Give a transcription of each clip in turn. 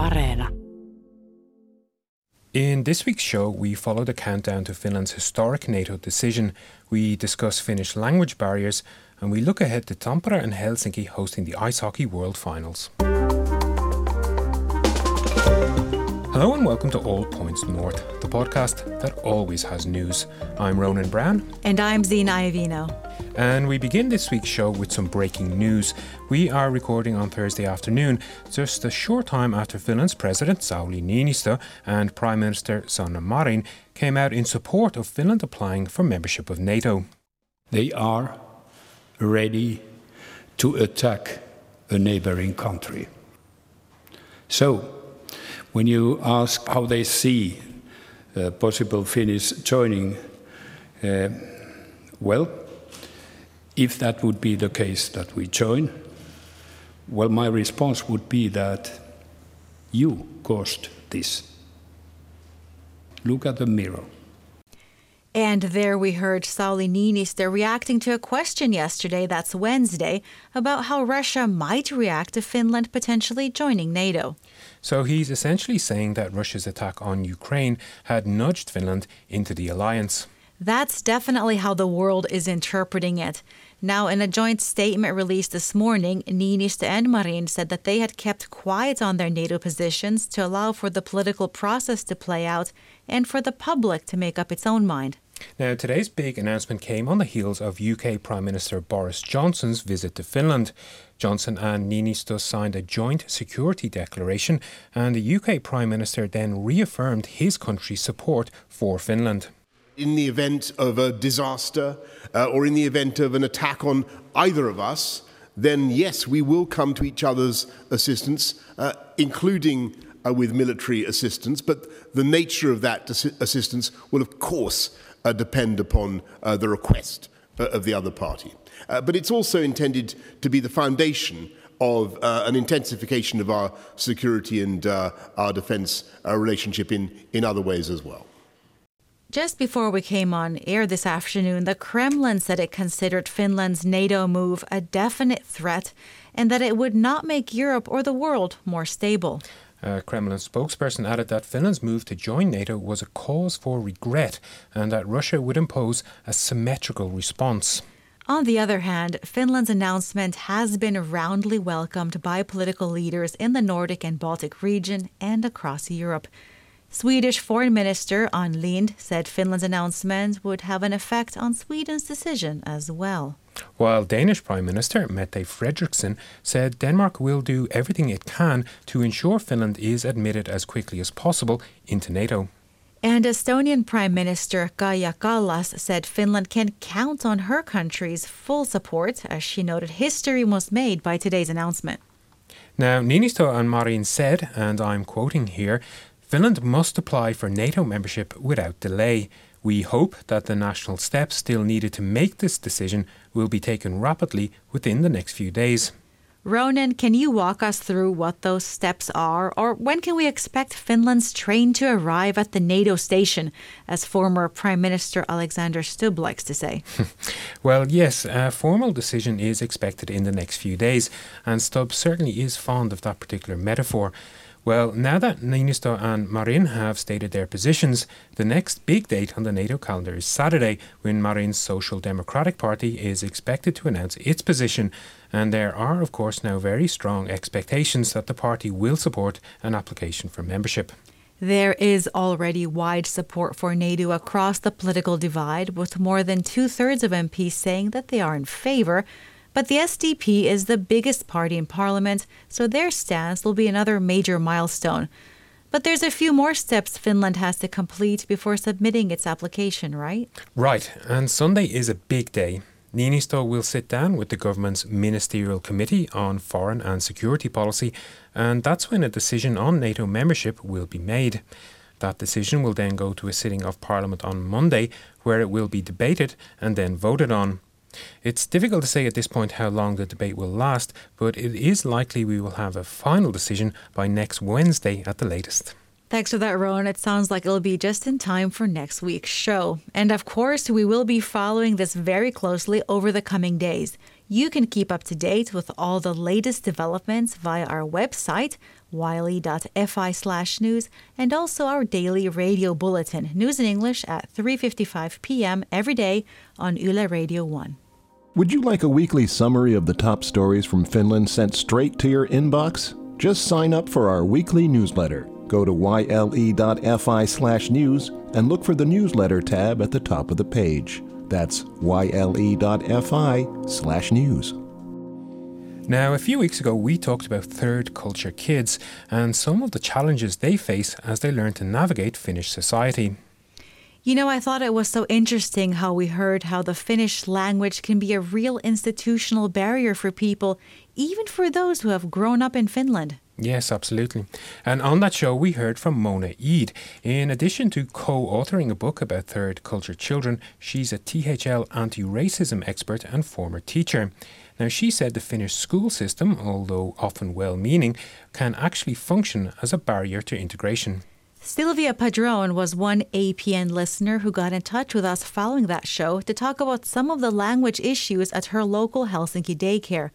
Areena. In this week's show, we follow the countdown to Finland's historic NATO decision. We discuss Finnish language barriers and we look ahead to Tampere and Helsinki hosting the Ice Hockey World Finals. Hello and welcome to All Points North, the podcast that always has news. I'm Ronan Browne. And I'm Zena Iovino. And we begin this week's show with some breaking news. We are recording on Thursday afternoon, just a short time after Finland's President Sauli Niinistö and Prime Minister Sanna Marin came out in support of Finland applying for membership of NATO. They are ready to attack a neighboring country. So, when you ask how they see uh, possible Finnish joining, uh, well, if that would be the case that we join, well, my response would be that you caused this. Look at the mirror. And there we heard Sauli Niinistö reacting to a question yesterday, that's Wednesday, about how Russia might react to Finland potentially joining NATO. So he's essentially saying that Russia's attack on Ukraine had nudged Finland into the alliance. That's definitely how the world is interpreting it. Now, in a joint statement released this morning, Niinistö and Marin said that they had kept quiet on their NATO positions to allow for the political process to play out and for the public to make up its own mind. Now, today's big announcement came on the heels of UK Prime Minister Boris Johnson's visit to Finland. Johnson and Niinistö signed a joint security declaration, and the UK Prime Minister then reaffirmed his country's support for Finland. In the event of a disaster uh, or in the event of an attack on either of us, then yes, we will come to each other's assistance, uh, including uh, with military assistance, but the nature of that assistance will, of course, uh, depend upon uh, the request of the other party. Uh, but it's also intended to be the foundation of uh, an intensification of our security and uh, our defence relationship in, in other ways as well. Just before we came on air this afternoon, the Kremlin said it considered Finland's NATO move a definite threat and that it would not make Europe or the world more stable. Uh, a Kremlin spokesperson added that Finland's move to join NATO was a cause for regret and that Russia would impose a symmetrical response. On the other hand, Finland's announcement has been roundly welcomed by political leaders in the Nordic and Baltic region and across Europe. Swedish Foreign Minister Ann Linde said Finland's announcement would have an effect on Sweden's decision as well. While Danish Prime Minister Mette Frederiksen said Denmark will do everything it can to ensure Finland is admitted as quickly as possible into NATO. And Estonian Prime Minister Kaja Kallas said Finland can count on her country's full support, as she noted history was made by today's announcement. Now, Niinistö and Marin said, and I'm quoting here, Finland must apply for NATO membership without delay. We hope that the national steps still needed to make this decision will be taken rapidly within the next few days. Ronan, can you walk us through what those steps are, or when can we expect Finland's train to arrive at the NATO station, as former Prime Minister Alexander Stubb likes to say? well, yes, a formal decision is expected in the next few days, and Stubb certainly is fond of that particular metaphor. Well, now that Niinistö and Marin have stated their positions, the next big date on the NATO calendar is Saturday, when Marin's Social Democratic Party is expected to announce its position. And there are, of course, now very strong expectations that the party will support an application for membership. There is already wide support for NATO across the political divide, with more than two thirds of MPs saying that they are in favour. But the SDP is the biggest party in parliament, so their stance will be another major milestone. But there's a few more steps Finland has to complete before submitting its application, right? Right, and Sunday is a big day. Niinistö will sit down with the government's Ministerial Committee on Foreign and Security Policy, and that's when a decision on NATO membership will be made. That decision will then go to a sitting of Parliament on Monday, where it will be debated and then voted on. It's difficult to say at this point how long the debate will last, but it is likely we will have a final decision by next Wednesday at the latest. Thanks for that, Ronan. It sounds like it'll be just in time for next week's show. And of course, we will be following this very closely over the coming days. You can keep up to date with all the latest developments via our website, yle.fi slash news, and also our daily radio bulletin, News in English at 3.55 p.m. every day on Yle Radio 1. Would you like a weekly summary of the top stories from Finland sent straight to your inbox? Just sign up for our weekly newsletter. Go to yle.fi slash news and look for the newsletter tab at the top of the page. That's yle.fi slash news. Now, a few weeks ago, we talked about third culture kids and some of the challenges they face as they learn to navigate Finnish society. You know, I thought it was so interesting how we heard how the Finnish language can be a real institutional barrier for people, even for those who have grown up in Finland. Yes, absolutely. And on that show, we heard from Mona Eid. In addition to co authoring a book about third culture children, she's a THL anti racism expert and former teacher. Now, she said the Finnish school system, although often well meaning, can actually function as a barrier to integration. Sylvia Padron was one APN listener who got in touch with us following that show to talk about some of the language issues at her local Helsinki daycare.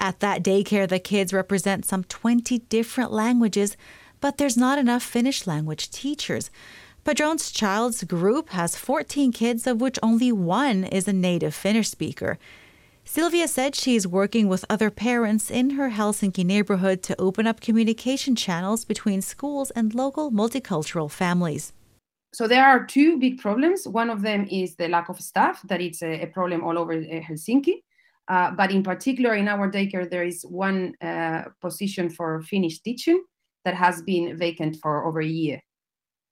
At that daycare, the kids represent some 20 different languages, but there's not enough Finnish language teachers. Padron's child's group has 14 kids, of which only one is a native Finnish speaker. Sylvia said she's working with other parents in her Helsinki neighborhood to open up communication channels between schools and local multicultural families. So there are two big problems. One of them is the lack of staff, that it's a, a problem all over uh, Helsinki. Uh, but in particular, in our daycare, there is one uh, position for Finnish teaching that has been vacant for over a year.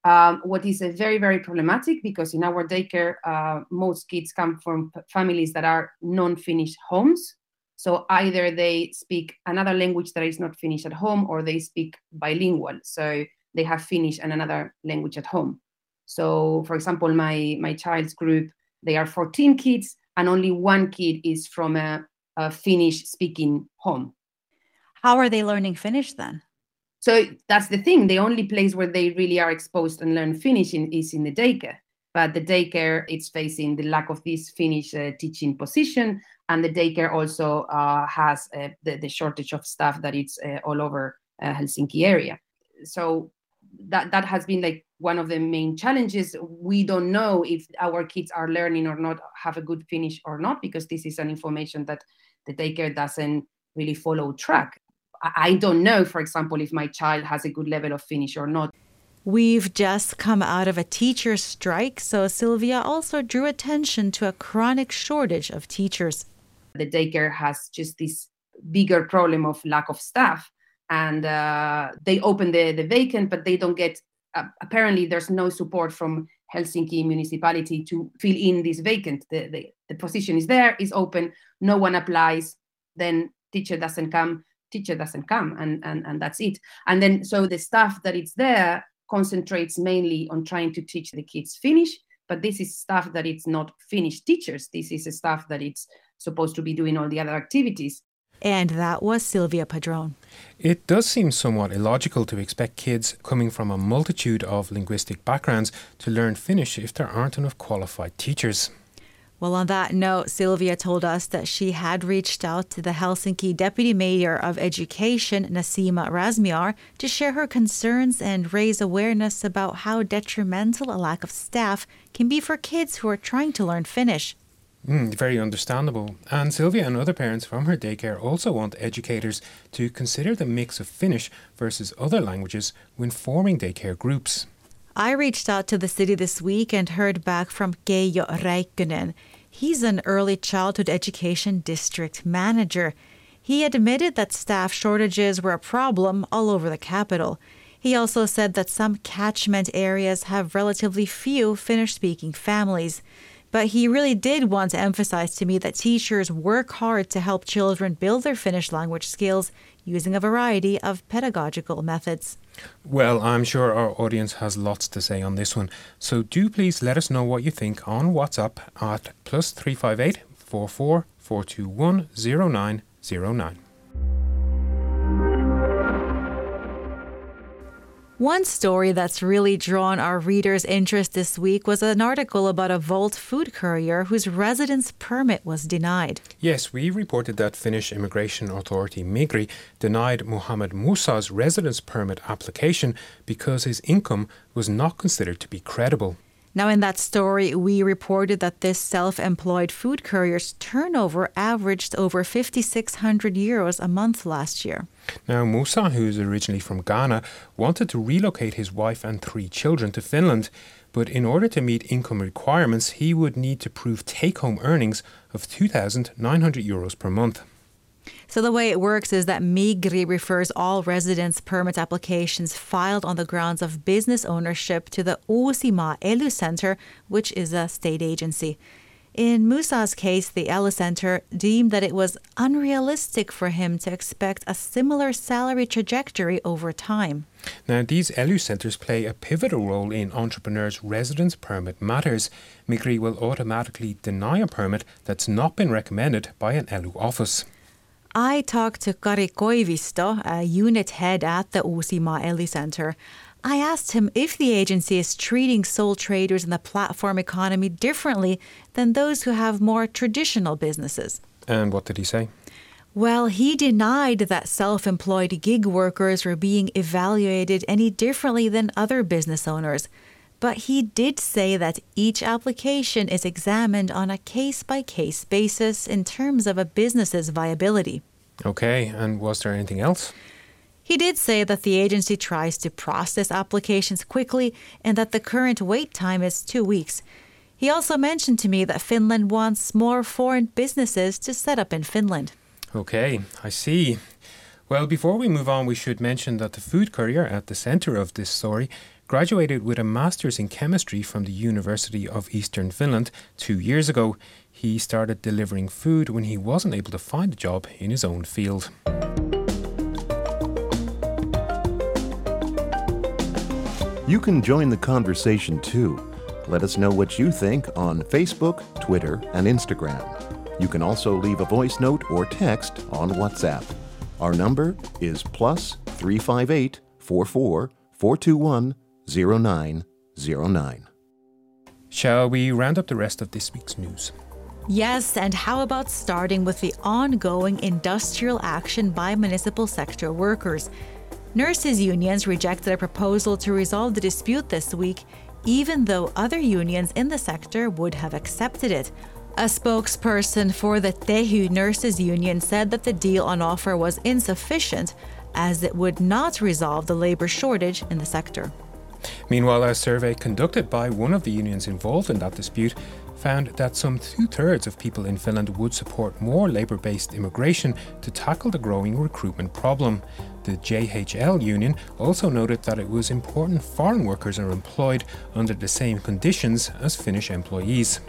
Um, what is very, very problematic because in our daycare, uh, most kids come from families that are non Finnish homes. So either they speak another language that is not Finnish at home or they speak bilingual. So they have Finnish and another language at home. So, for example, my, my child's group, they are 14 kids and only one kid is from a, a Finnish speaking home. How are they learning Finnish then? So that's the thing. The only place where they really are exposed and learn Finnish in, is in the daycare. But the daycare it's facing the lack of this Finnish uh, teaching position, and the daycare also uh, has uh, the, the, shortage of staff that it's uh, all over uh, Helsinki area. So that that has been like one of the main challenges. We don't know if our kids are learning or not, have a good Finnish or not, because this is an information that the daycare doesn't really follow track. I don't know, for example, if my child has a good level of Finnish or not. We've just come out of a teacher strike, so Sylvia also drew attention to a chronic shortage of teachers. The daycare has just this bigger problem of lack of staff, and uh, they open the, the vacant, but they don't get. Uh, apparently, there's no support from Helsinki municipality to fill in this vacant. The, the, the position is there, is open, no one applies, then teacher doesn't come teacher doesn't come and, and, and that's it. And then so the staff that it's there concentrates mainly on trying to teach the kids Finnish, but this is stuff that it's not Finnish teachers. This is a stuff that it's supposed to be doing all the other activities. And that was Sylvia Padron. It does seem somewhat illogical to expect kids coming from a multitude of linguistic backgrounds to learn Finnish if there aren't enough qualified teachers. Well, on that note, Sylvia told us that she had reached out to the Helsinki Deputy Mayor of Education, Nasima Razmyar, to share her concerns and raise awareness about how detrimental a lack of staff can be for kids who are trying to learn Finnish. Mm, very understandable. And Sylvia and other parents from her daycare also want educators to consider the mix of Finnish versus other languages when forming daycare groups. I reached out to the city this week and heard back from Keijo Räikkönen. He's an early childhood education district manager. He admitted that staff shortages were a problem all over the capital. He also said that some catchment areas have relatively few Finnish speaking families. But he really did want to emphasize to me that teachers work hard to help children build their Finnish language skills using a variety of pedagogical methods. Well, I'm sure our audience has lots to say on this one, so do please let us know what you think on WhatsApp at plus 358 44 421 0909. One story that's really drawn our readers' interest this week was an article about a Wolt food courier whose residence permit was denied. Yes, we reported that Finnish immigration authority Migri denied Muhammad Musa's residence permit application because his income was not considered to be credible. Now, in that story, we reported that this self employed food courier's turnover averaged over 5,600 euros a month last year. Now, Musa, who's originally from Ghana, wanted to relocate his wife and three children to Finland, but in order to meet income requirements, he would need to prove take home earnings of 2,900 euros per month. So the way it works is that Migri refers all residence permit applications filed on the grounds of business ownership to the Uusimaa ELY Center, which is a state agency. In Musa's case, the ELY Center deemed that it was unrealistic for him to expect a similar salary trajectory over time. Now, these ELY centres play a pivotal role in entrepreneurs' residence permit matters. Migri will automatically deny a permit that's not been recommended by an ELY office. I talked to Kari Koivisto, a unit head at the Uusimaa Ely Center. I asked him if the agency is treating sole traders in the platform economy differently than those who have more traditional businesses. And what did he say? Well, he denied that self employed gig workers were being evaluated any differently than other business owners. But he did say that each application is examined on a case by case basis in terms of a business's viability. Okay, and was there anything else? He did say that the agency tries to process applications quickly and that the current wait time is two weeks. He also mentioned to me that Finland wants more foreign businesses to set up in Finland. Okay, I see. Well, before we move on, we should mention that the food courier at the centre of this story graduated with a master's in chemistry from the University of Eastern Finland two years ago. He started delivering food when he wasn't able to find a job in his own field. You can join the conversation too. Let us know what you think on Facebook, Twitter, and Instagram. You can also leave a voice note or text on WhatsApp. Our number is plus 358 44 421 0909. Shall we round up the rest of this week's news? Yes, and how about starting with the ongoing industrial action by municipal sector workers? Nurses' unions rejected a proposal to resolve the dispute this week, even though other unions in the sector would have accepted it. A spokesperson for the Tehy Nurses Union said that the deal on offer was insufficient as it would not resolve the labor shortage in the sector. Meanwhile, a survey conducted by one of the unions involved in that dispute found that some two thirds of people in Finland would support more labour based immigration to tackle the growing recruitment problem. The JHL union also noted that it was important foreign workers are employed under the same conditions as Finnish employees.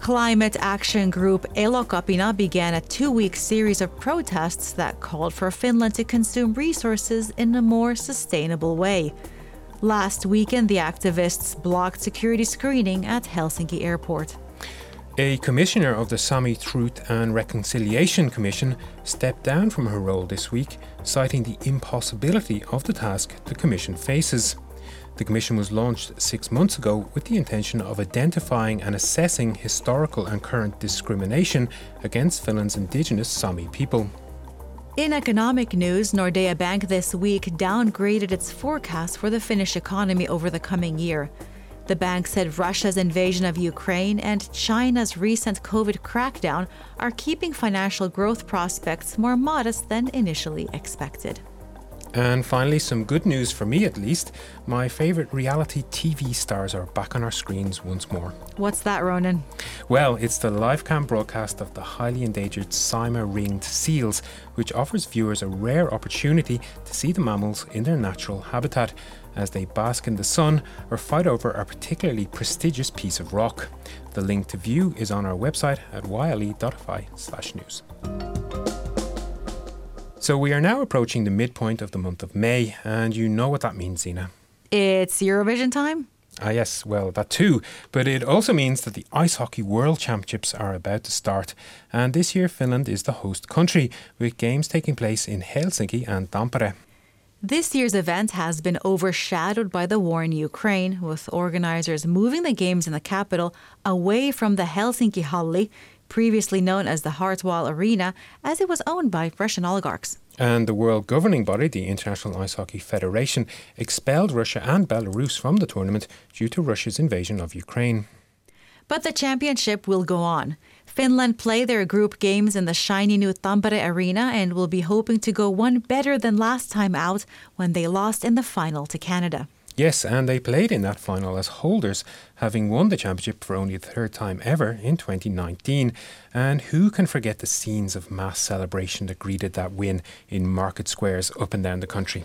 Climate action group Elokapina began a two week series of protests that called for Finland to consume resources in a more sustainable way. Last weekend, the activists blocked security screening at Helsinki Airport. A commissioner of the Sami Truth and Reconciliation Commission stepped down from her role this week, citing the impossibility of the task the Commission faces. The Commission was launched six months ago with the intention of identifying and assessing historical and current discrimination against Finland's indigenous Sami people. In economic news, Nordea Bank this week downgraded its forecast for the Finnish economy over the coming year. The bank said Russia's invasion of Ukraine and China's recent COVID crackdown are keeping financial growth prospects more modest than initially expected. And finally, some good news for me at least. My favourite reality TV stars are back on our screens once more. What's that, Ronan? Well, it's the live cam broadcast of the highly endangered Saimaa ringed seals, which offers viewers a rare opportunity to see the mammals in their natural habitat as they bask in the sun or fight over a particularly prestigious piece of rock. The link to view is on our website at yle.fi/news. So we are now approaching the midpoint of the month of May, and you know what that means, Zena. It's Eurovision time? Ah, yes, well, that too. But it also means that the Ice Hockey World Championships are about to start. And this year, Finland is the host country, with games taking place in Helsinki and Tampere. This year's event has been overshadowed by the war in Ukraine, with organizers moving the games in the capital away from the Helsinki Halli, previously known as the Hartwall Arena, as it was owned by Russian oligarchs. And the world governing body, the International Ice Hockey Federation, expelled Russia and Belarus from the tournament due to Russia's invasion of Ukraine. But the championship will go on. Finland play their group games in the shiny new Tampere Arena and will be hoping to go one better than last time out when they lost in the final to Canada. Yes, and they played in that final as holders, having won the championship for only the third time ever in 2019. And who can forget the scenes of mass celebration that greeted that win in market squares up and down the country?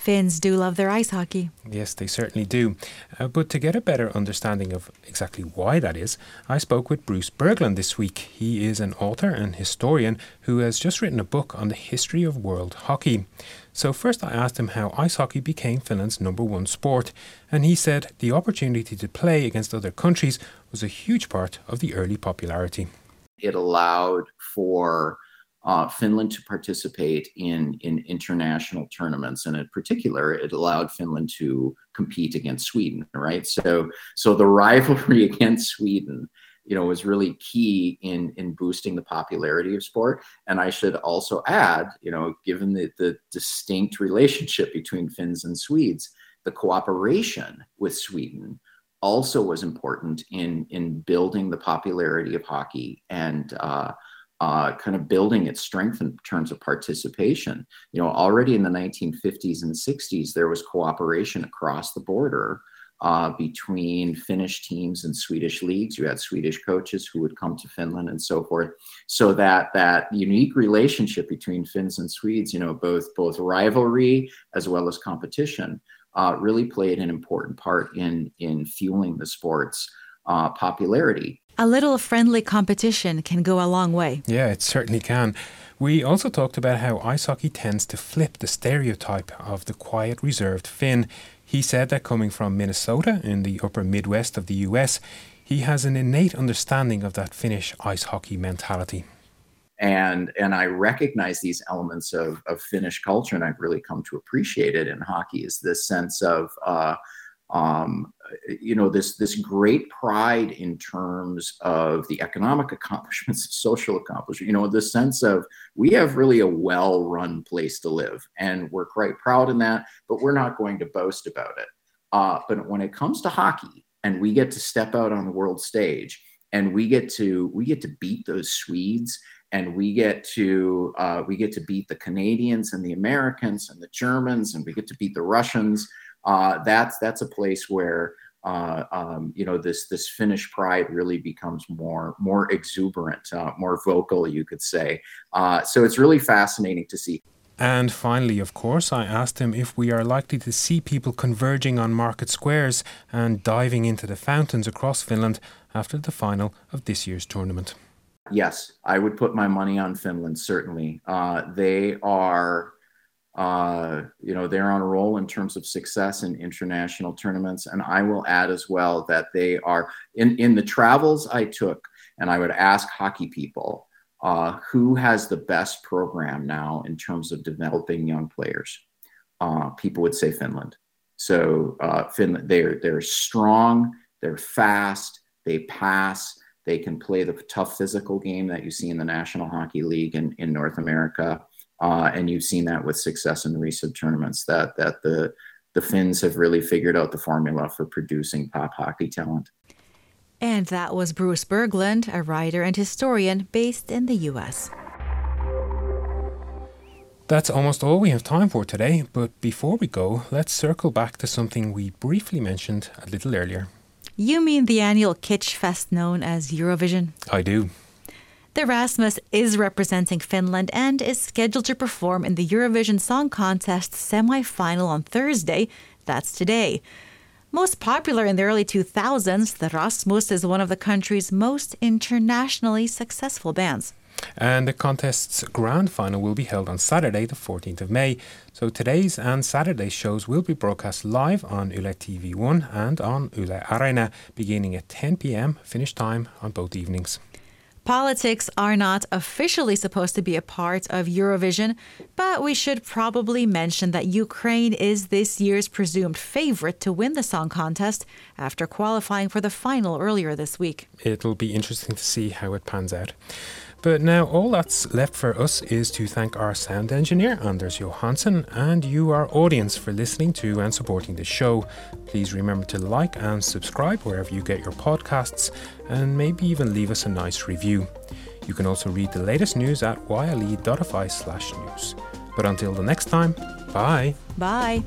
Finns do love their ice hockey. Yes, they certainly do. Uh, but to get a better understanding of exactly why that is, I spoke with Bruce Berglund this week. He is an author and historian who has just written a book on the history of world hockey. So, first I asked him how ice hockey became Finland's number one sport, and he said the opportunity to play against other countries was a huge part of the early popularity. It allowed for uh, Finland to participate in, in international tournaments. And in particular, it allowed Finland to compete against Sweden, right? So, so the rivalry against Sweden, you know, was really key in, in boosting the popularity of sport. And I should also add, you know, given the, the distinct relationship between Finns and Swedes, the cooperation with Sweden also was important in, in building the popularity of hockey and, uh, uh, kind of building its strength in terms of participation. You know, already in the 1950s and 60s, there was cooperation across the border uh, between Finnish teams and Swedish leagues. You had Swedish coaches who would come to Finland and so forth. So that that unique relationship between Finns and Swedes, you know, both both rivalry as well as competition, uh, really played an important part in in fueling the sport's uh, popularity a little friendly competition can go a long way. Yeah, it certainly can. We also talked about how ice hockey tends to flip the stereotype of the quiet, reserved Finn. He said that coming from Minnesota in the upper Midwest of the US, he has an innate understanding of that Finnish ice hockey mentality. And, and I recognize these elements of, of Finnish culture, and I've really come to appreciate it in hockey is this sense of uh, um, you know this this great pride in terms of the economic accomplishments social accomplishments you know the sense of we have really a well-run place to live and we're quite proud in that but we're not going to boast about it. Uh, but when it comes to hockey and we get to step out on the world stage and we get to we get to beat those swedes and we get to uh, we get to beat the canadians and the americans and the germans and we get to beat the russians uh, that's that's a place where uh, um, you know this this Finnish pride really becomes more more exuberant, uh, more vocal, you could say. Uh, so it's really fascinating to see. And finally, of course, I asked him if we are likely to see people converging on market squares and diving into the fountains across Finland after the final of this year's tournament. Yes, I would put my money on Finland, certainly. Uh, they are uh, you know, they're on a roll in terms of success in international tournaments. And I will add as well that they are in, in the travels I took, and I would ask hockey people uh, who has the best program now in terms of developing young players. Uh, people would say Finland. So uh, Finland, they're they're strong, they're fast, they pass, they can play the tough physical game that you see in the National Hockey League in, in North America. Uh, and you've seen that with success in recent tournaments that that the the Finns have really figured out the formula for producing pop hockey talent. And that was Bruce Berglund, a writer and historian based in the US. That's almost all we have time for today, but before we go, let's circle back to something we briefly mentioned a little earlier. You mean the annual kitsch fest known as Eurovision? I do. The Rasmus is representing Finland and is scheduled to perform in the Eurovision Song Contest semi final on Thursday. That's today. Most popular in the early 2000s, the Rasmus is one of the country's most internationally successful bands. And the contest's grand final will be held on Saturday, the 14th of May. So today's and Saturday's shows will be broadcast live on Yle TV1 and on Yle Areena, beginning at 10 pm Finnish time on both evenings. Politics are not officially supposed to be a part of Eurovision, but we should probably mention that Ukraine is this year's presumed favorite to win the song contest after qualifying for the final earlier this week. It'll be interesting to see how it pans out. But now all that's left for us is to thank our sound engineer, Anders Johansson, and you, our audience, for listening to and supporting the show. Please remember to like and subscribe wherever you get your podcasts, and maybe even leave us a nice review. You can also read the latest news at yle.fi slash news. But until the next time, bye. Bye.